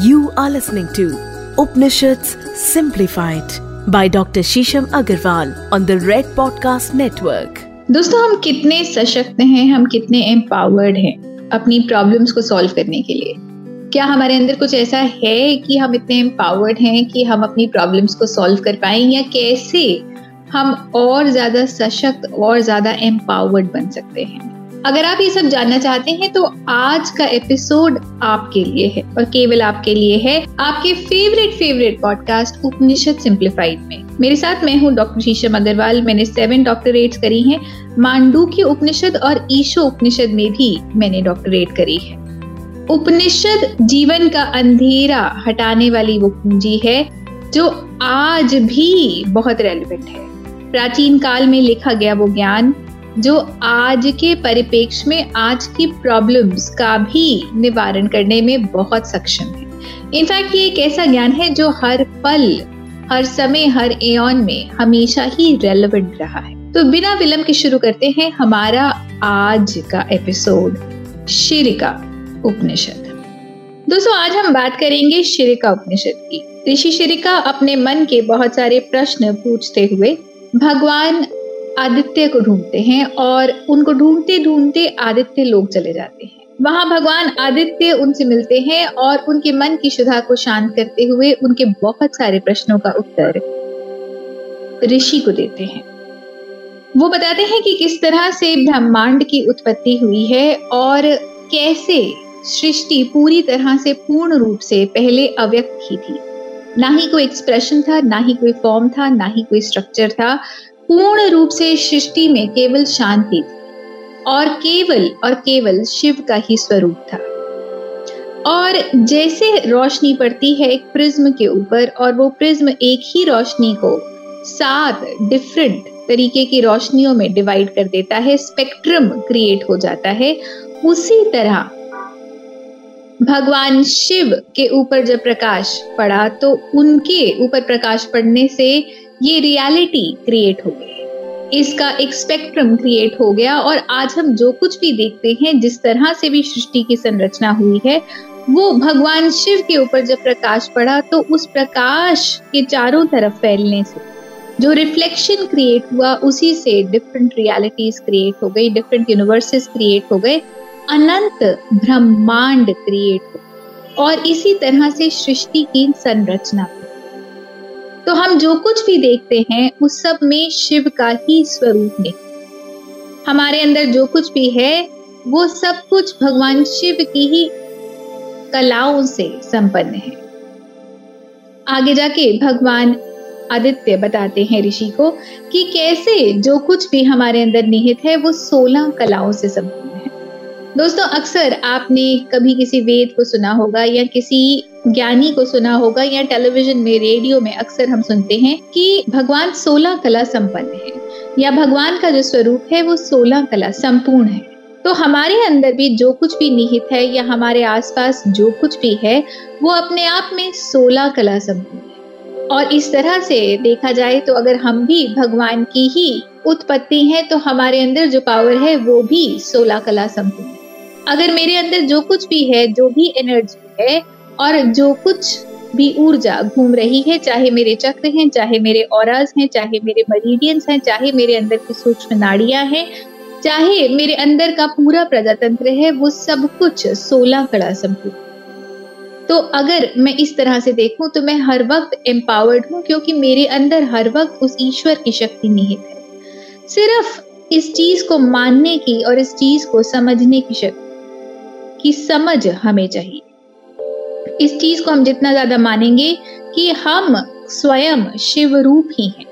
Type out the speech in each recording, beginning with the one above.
You are listening to Upanishads Simplified by Dr. Shisham Agarwal on the Red Podcast Network. दोस्तों, हम कितने सशक्त हैं, हम कितने एम्पावर्ड हैं अपनी प्रॉब्लम्स को सॉल्व करने के लिए क्या हमारे अंदर कुछ ऐसा है कि हम इतने एम्पावर्ड हैं कि हम अपनी प्रॉब्लम्स को सॉल्व कर पाए, या कैसे हम और ज़्यादा सशक्त और ज़्यादा एम्पावर्ड बन सकते हैं अगर आप ये सब जानना चाहते हैं तो आज का एपिसोड आपके लिए है और केवल आपके लिए है आपके favourite favourite podcast Upanishad simplified में। मेरे साथ मैं हूँ डॉक्टर शीशम अग्रवाल मैंने सेवन डॉक्टरेट्स करी हैं। मांडू की उपनिषद और ईशो उपनिषद में भी मैंने डॉक्टरेट करी है। उपनिषद जीवन का अंधेरा हटाने वाली वो पूंजी है, जो आज भी बहुत रेलिवेंट है। प्राचीन काल में लिखा गया वो ज्ञान जो आज के परिपेक्ष में आज की प्रॉब्लम्स का भी निवारण करने में बहुत सक्षम है। इनफैक्ट ये एक ऐसा ज्ञान है जो हर पल, हर समय, हर एन में हमेशा ही रेलेवेंट रहा है। तो बिना विलंब के शुरू करते हैं हमारा आज का एपिसोड शिरिका उपनिषद। दोस्तों, आज हम बात करेंगे शिरिका उपनिषद की। ऋषि शिरिका अपने मन के बहुत सारे प्रश्न पूछते हुए, भगवान आदित्य को ढूंढते हैं और उनको ढूंढते ढूंढते आदित्य लोग चले जाते हैं। वहाँ भगवान आदित्य उनसे मिलते हैं और उनके मन की शुदा को शांत करते हुए उनके बहुत सारे प्रश्नों का उत्तर ऋषि को देते हैं। वो बताते हैं कि किस तरह से ब्रह्मांड की उत्पत्ति हुई है और कैसे सृष्टि पूरी तरह से पूर्ण रूप से पहले अव्यक्त ही थी। ना ही कोई एक्सप्रेशन था, ना ही कोई फॉर्म था, ना ही कोई स्ट्रक्चर था पूर्ण रूप से सृष्टि में केवल शांति थी और केवल और केवल शिव का ही स्वरूप था। और जैसे रोशनी पड़ती है एक प्रिज्म के ऊपर और वो प्रिज्म एक ही रोशनी को सात डिफरेंट तरीके की रोशनियों में डिवाइड कर देता है स्पेक्ट्रम क्रिएट हो जाता है, उसी तरह भगवान शिव के ऊपर जब प्रकाश पड़ा तो उनके ऊपर प्रकाश पड़ने से ये रियलिटी क्रिएट हो गई। इसका एक स्पेक्ट्रम क्रिएट हो गया और आज हम जो कुछ भी देखते हैं, जिस तरह से भी सृष्टि की संरचना हुई है, वो भगवान शिव के ऊपर जब प्रकाश पड़ा तो उस प्रकाश के चारों तरफ़ फैलने से जो रिफ्लेक्शन क्रिएट हुआ, उसी से डिफरेंट रियलिटीज क्रिएट हो गई डिफरेंट यूनिवर्सेस क्रिएट हो गए, अनंत ब्रह्मांड क्रिएट हो और इसी तरह से सृष्टि की संरचना। तो हम जो कुछ भी देखते हैं, उस सब में शिव का ही स्वरूप है। हमारे अंदर जो कुछ भी है, वो सब कुछ भगवान शिव की ही कलाओं से संपन्न है। आगे जाके भगवान आदित्य बताते हैं ऋषि को कि कैसे जो कुछ भी हमारे अंदर निहित है, वो सोलह कलाओं से संपन्न दोस्तों, अक्सर आपने कभी किसी वेद को सुना होगा या किसी ज्ञानी को सुना होगा या टेलीविज़न में, रेडियो में अक्सर हम सुनते हैं कि भगवान सोलह कला संपन्न है या भगवान का जो स्वरूप है, वो सोलह कला संपूर्ण है। तो हमारे अंदर भी जो कुछ भी निहित है या हमारे आसपास जो कुछ भी है, वो अपने आप में सोलह कला संपूर्ण है। और इस तरह से देखा जाए तो अगर हम भी भगवान की ही उत्पत्ति है तो हमारे अंदर जो पावर है, वो भी सोलह कला संपूर्ण अगर मेरे अंदर जो कुछ भी है, जो भी एनर्जी है, और जो कुछ भी ऊर्जा घूम रही है, चाहे मेरे चक्र हैं, चाहे मेरे और हैं, चाहे मेरे मरीडियंस हैं, चाहे मेरे अंदर की सूक्ष्म नाड़ियाँ हैं, चाहे मेरे अंदर का पूरा प्रजातंत्र है, वो सब कुछ सोलह कड़ा संपूर्ण। तो अगर मैं इस तरह से देखूँ तो मैं हर वक्त एम्पावर्ड हूँ, क्योंकि मेरे अंदर हर वक्त उस ईश्वर की शक्ति निहित है। सिर्फ़ इस चीज़ को मानने की और इस चीज़ को समझने की शक्ति की समझ हमें चाहिए। इस चीज़ को हम जितना ज़्यादा मानेंगे कि हम स्वयं शिव रूप ही हैं।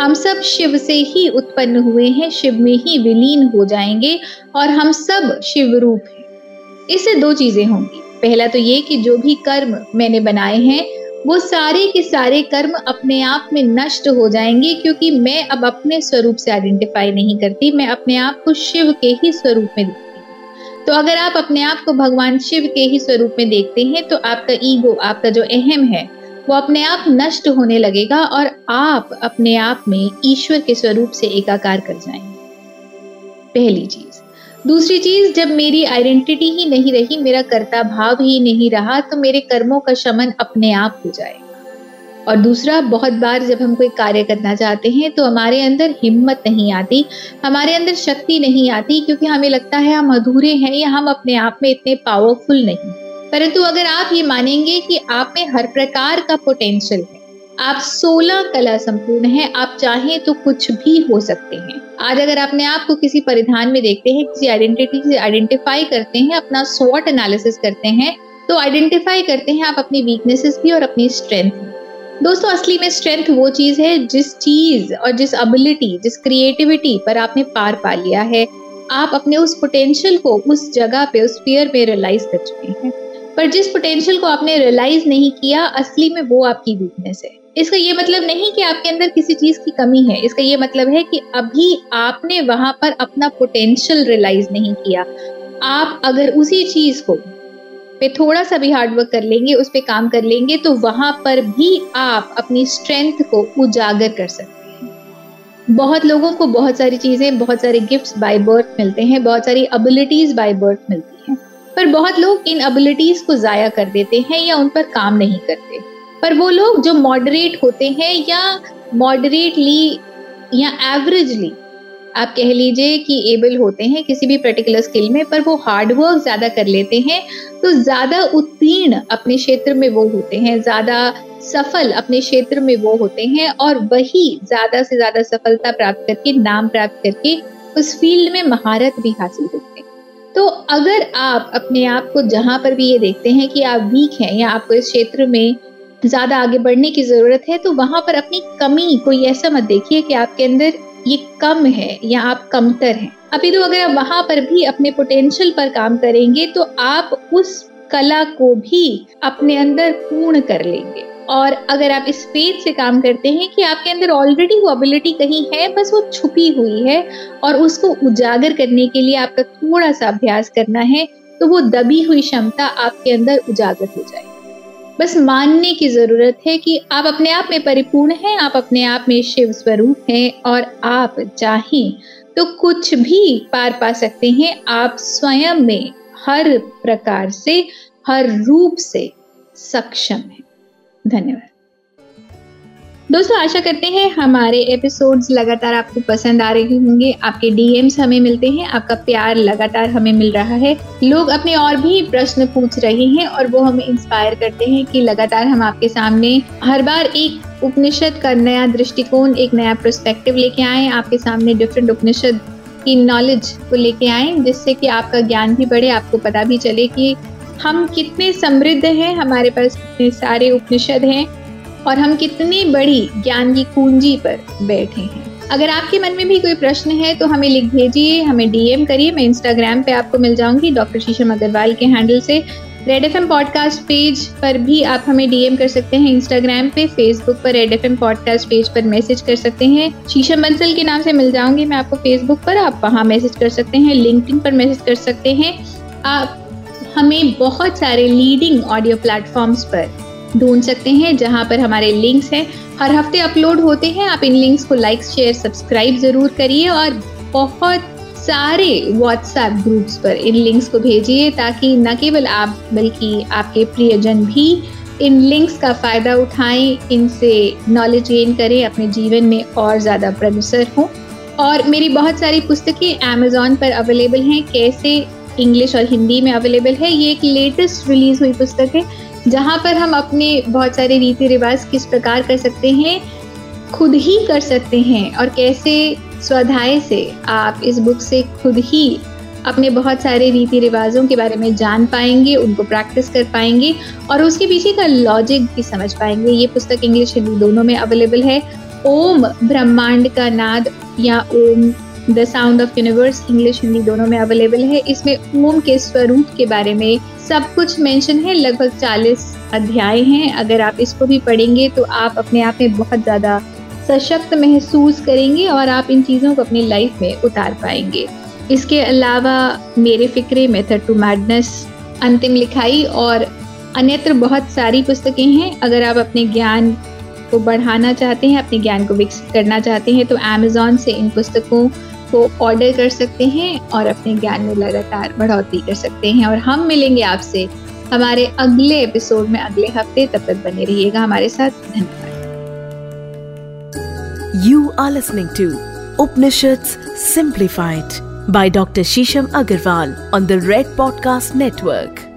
हम सब शिव से ही उत्पन्न हुए हैं, शिव में ही विलीन हो जाएँगे और हम सब शिव रूप हैं। इससे दो चीज़ें होंगी। पहला तो ये कि जो भी कर्म मैंने बनाए हैं, वो सारे के सारे कर्म अपने आप में नष्ट हो जाएँगे क्योंकि मैं अब अपने स्वरूप से आइडेंटिफाई नहीं करती, मैं अपने आप को शिव के ही स्वरूप में तो अगर आप अपने आप को भगवान शिव के ही स्वरूप में देखते हैं तो आपका ईगो, आपका जो अहम है, वो अपने आप नष्ट होने लगेगा और आप अपने आप में ईश्वर के स्वरूप से एकाकार कर जाएँगे। पहली चीज़। दूसरी चीज़, जब मेरी आइडेंटिटी ही नहीं रही, मेरा कर्ता भाव ही नहीं रहा तो मेरे कर्मों का शमन अपने आप हो जाएगा। और दूसरा, बहुत बार जब हम कोई कार्य करना चाहते हैं तो हमारे अंदर हिम्मत नहीं आती। हमारे अंदर शक्ति नहीं आती, क्योंकि हमें लगता है हम अधूरे हैं या हम अपने आप में इतने पावरफुल नहीं। परंतु अगर आप ये मानेंगे कि आप में हर प्रकार का पोटेंशियल है, आप 16 कला संपूर्ण हैं, आप चाहें तो कुछ भी हो सकते हैं। आज अगर अपने आप को किसी परिधान में देखते हैं, किसी आइडेंटिटी से आइडेंटिफाई करते हैं, अपना स्वॉट एनालिसिस करते हैं तो आइडेंटिफाई करते हैं आप अपनी वीकनेसेस भी और अपनी स्ट्रेंथ दोस्तों, असली में स्ट्रेंथ वो चीज़ है जिस चीज़ और जिस एबिलिटी जिस क्रिएटिविटी पर आपने पार पा लिया है। आप अपने उस पोटेंशियल को उस जगह पे, उस फियर पे रियलाइज़ कर चुके हैं। पर जिस पोटेंशियल को आपने रियलाइज़ नहीं किया, असली में वो आपकी वीकनेस है। इसका ये मतलब नहीं कि आपके अंदर किसी चीज़ की कमी है। इसका ये मतलब है कि अभी आपने वहाँ पर अपना पोटेंशियल रियलाइज़ नहीं किया। आप अगर उसी चीज़ को पे थोड़ा सा भी हार्डवर्क कर लेंगे, उस पर काम कर लेंगे तो वहाँ पर भी आप अपनी स्ट्रेंथ को उजागर कर सकते हैं। बहुत लोगों को बहुत सारी चीज़ें, बहुत सारे गिफ्ट्स बाय बर्थ मिलते हैं, बहुत सारी एबिलिटीज बाय बर्थ मिलती हैं। पर बहुत लोग इन एबिलिटीज को जाया कर देते हैं या उन पर काम नहीं करते। पर वो लोग जो मॉडरेट होते हैं या मॉडरेटली या एवरेजली आप कह लीजिए कि एबल होते हैं किसी भी पर्टिकुलर स्किल में, पर वो हार्ड वर्क ज़्यादा कर लेते हैं तो ज़्यादा उत्तीर्ण अपने क्षेत्र में वो होते हैं, ज़्यादा सफल अपने क्षेत्र में वो होते हैं, और वही ज़्यादा से ज़्यादा सफलता प्राप्त करके, नाम प्राप्त करके उस फ़ील्ड में महारत भी हासिल करते हैं। तो अगर आप अपने आप को जहाँ पर भी ये देखते हैं कि आप वीक हैं या आपको इस क्षेत्र में ज़्यादा आगे बढ़ने की ज़रूरत है तो वहाँ पर अपनी कमी कोई ऐसा मत देखिए कि आपके अंदर ये कम है या आप कमतर हैं। अभी तो अगर आप वहाँ पर भी अपने पोटेंशियल पर काम करेंगे तो आप उस कला को भी अपने अंदर पूर्ण कर लेंगे। और अगर आप इस फ़ेज़ से काम करते हैं कि आपके अंदर ऑलरेडी वो एबिलिटी कहीं है, बस वो छुपी हुई है, और उसको उजागर करने के लिए आपका थोड़ा सा अभ्यास करना है तो वो दबी हुई क्षमता आपके अंदर उजागर हो जाए बस मानने की ज़रूरत है कि आप अपने आप में परिपूर्ण हैं, आप अपने आप में शिव स्वरूप हैं और आप चाहें तो कुछ भी पार पा सकते हैं। आप स्वयं में हर प्रकार से, हर रूप से सक्षम हैं। धन्यवाद। दोस्तों, आशा करते हैं हमारे एपिसोड्स लगातार आपको पसंद आ रहे होंगे। आपके डीएम्स हमें मिलते हैं, आपका प्यार लगातार हमें मिल रहा है। लोग अपने और भी प्रश्न पूछ रहे हैं और वो हमें इंस्पायर करते हैं कि लगातार हम आपके सामने हर बार एक उपनिषद का नया दृष्टिकोण, एक नया प्रस्पेक्टिव लेके आए, आपके सामने डिफरेंट उपनिषद की नॉलेज को लेके आए, जिससे कि आपका ज्ञान भी बढ़े, आपको पता भी चले कि हम कितने समृद्ध हैं, हमारे पास सारे उपनिषद हैं। और हम कितनी बड़ी ज्ञान की कुंजी पर बैठे हैं। अगर आपके मन में भी कोई प्रश्न है तो हमें लिख भेजिए, हमें डीएम करिए, मैं इंस्टाग्राम पे आपको मिल जाऊँगी डॉक्टर शीशम अग्रवाल के हैंडल से। रेड एफ़ पॉडकास्ट पेज पर भी आप हमें डीएम कर सकते हैं इंस्टाग्राम पे फेसबुक पर रेड एफ़ पॉडकास्ट पेज पर मैसेज कर सकते हैं। शीशम बंसल के नाम से मिल जाऊँगी मैं आपको फेसबुक पर, आप वहाँ मैसेज कर सकते हैं लिंकडिन पर मैसेज कर सकते हैं। आप हमें बहुत सारे लीडिंग ऑडियो प्लेटफॉर्म्स पर ढूंढ सकते हैं, जहाँ पर हमारे लिंक्स हैं। हर हफ़्ते अपलोड होते हैं। आप इन लिंक्स को लाइक शेयर सब्सक्राइब ज़रूर करिए और बहुत सारे व्हाट्सएप ग्रुप्स पर इन लिंक्स को भेजिए ताकि न केवल आप, बल्कि आपके प्रियजन भी इन लिंक्स का फ़ायदा उठाएँ, इनसे नॉलेज गेन करें, अपने जीवन में और ज़्यादा प्रोड्यूसर हों। और मेरी बहुत सारी पुस्तकें अमेजोन पर अवेलेबल हैं। कैसे इंग्लिश और हिंदी में अवेलेबल है। ये एक लेटेस्ट रिलीज़ हुई पुस्तक है, जहाँ पर हम अपने बहुत सारे रीति रिवाज किस प्रकार कर सकते हैं, खुद ही कर सकते हैं और कैसे स्वाध्याय से आप इस बुक से खुद ही अपने बहुत सारे रीति रिवाजों के बारे में जान पाएँगे, उनको प्रैक्टिस कर पाएँगे और उसके पीछे का लॉजिक भी समझ पाएँगे। ये पुस्तक इंग्लिश हिंदी दोनों में अवेलेबल है। ओम ब्रह्मांड का नाद या Om the sound of universe English Hindi दोनों में अवेलेबल है। इसमें ओम के स्वरूप के बारे में सब कुछ मेंशन है। लगभग 40 अध्याय हैं। अगर आप इसको भी पढ़ेंगे तो आप अपने आप में बहुत ज़्यादा सशक्त महसूस करेंगे और आप इन चीज़ों को अपनी लाइफ में उतार पाएँगे। इसके अलावा मेरे फिक्रे मेथड टू मैडनेस अंतिम लिखाई और अन्यत्र बहुत सारी पुस्तकें हैं। अगर आप अपने ज्ञान को बढ़ाना चाहते हैं, अपने ज्ञान को विकसित करना चाहते हैं तो अमेजोन से इन पुस्तकों को ऑर्डर कर सकते हैं और अपने ज्ञान में लगातार बढ़ोतरी कर सकते हैं और हम मिलेंगे आपसे हमारे अगले एपिसोड में अगले हफ़्ते। तब तक बने रहिएगा हमारे साथ। धन्यवाद। You are listening to Upanishad simplified by doctor Shisham Agrawal on the Red podcast Network.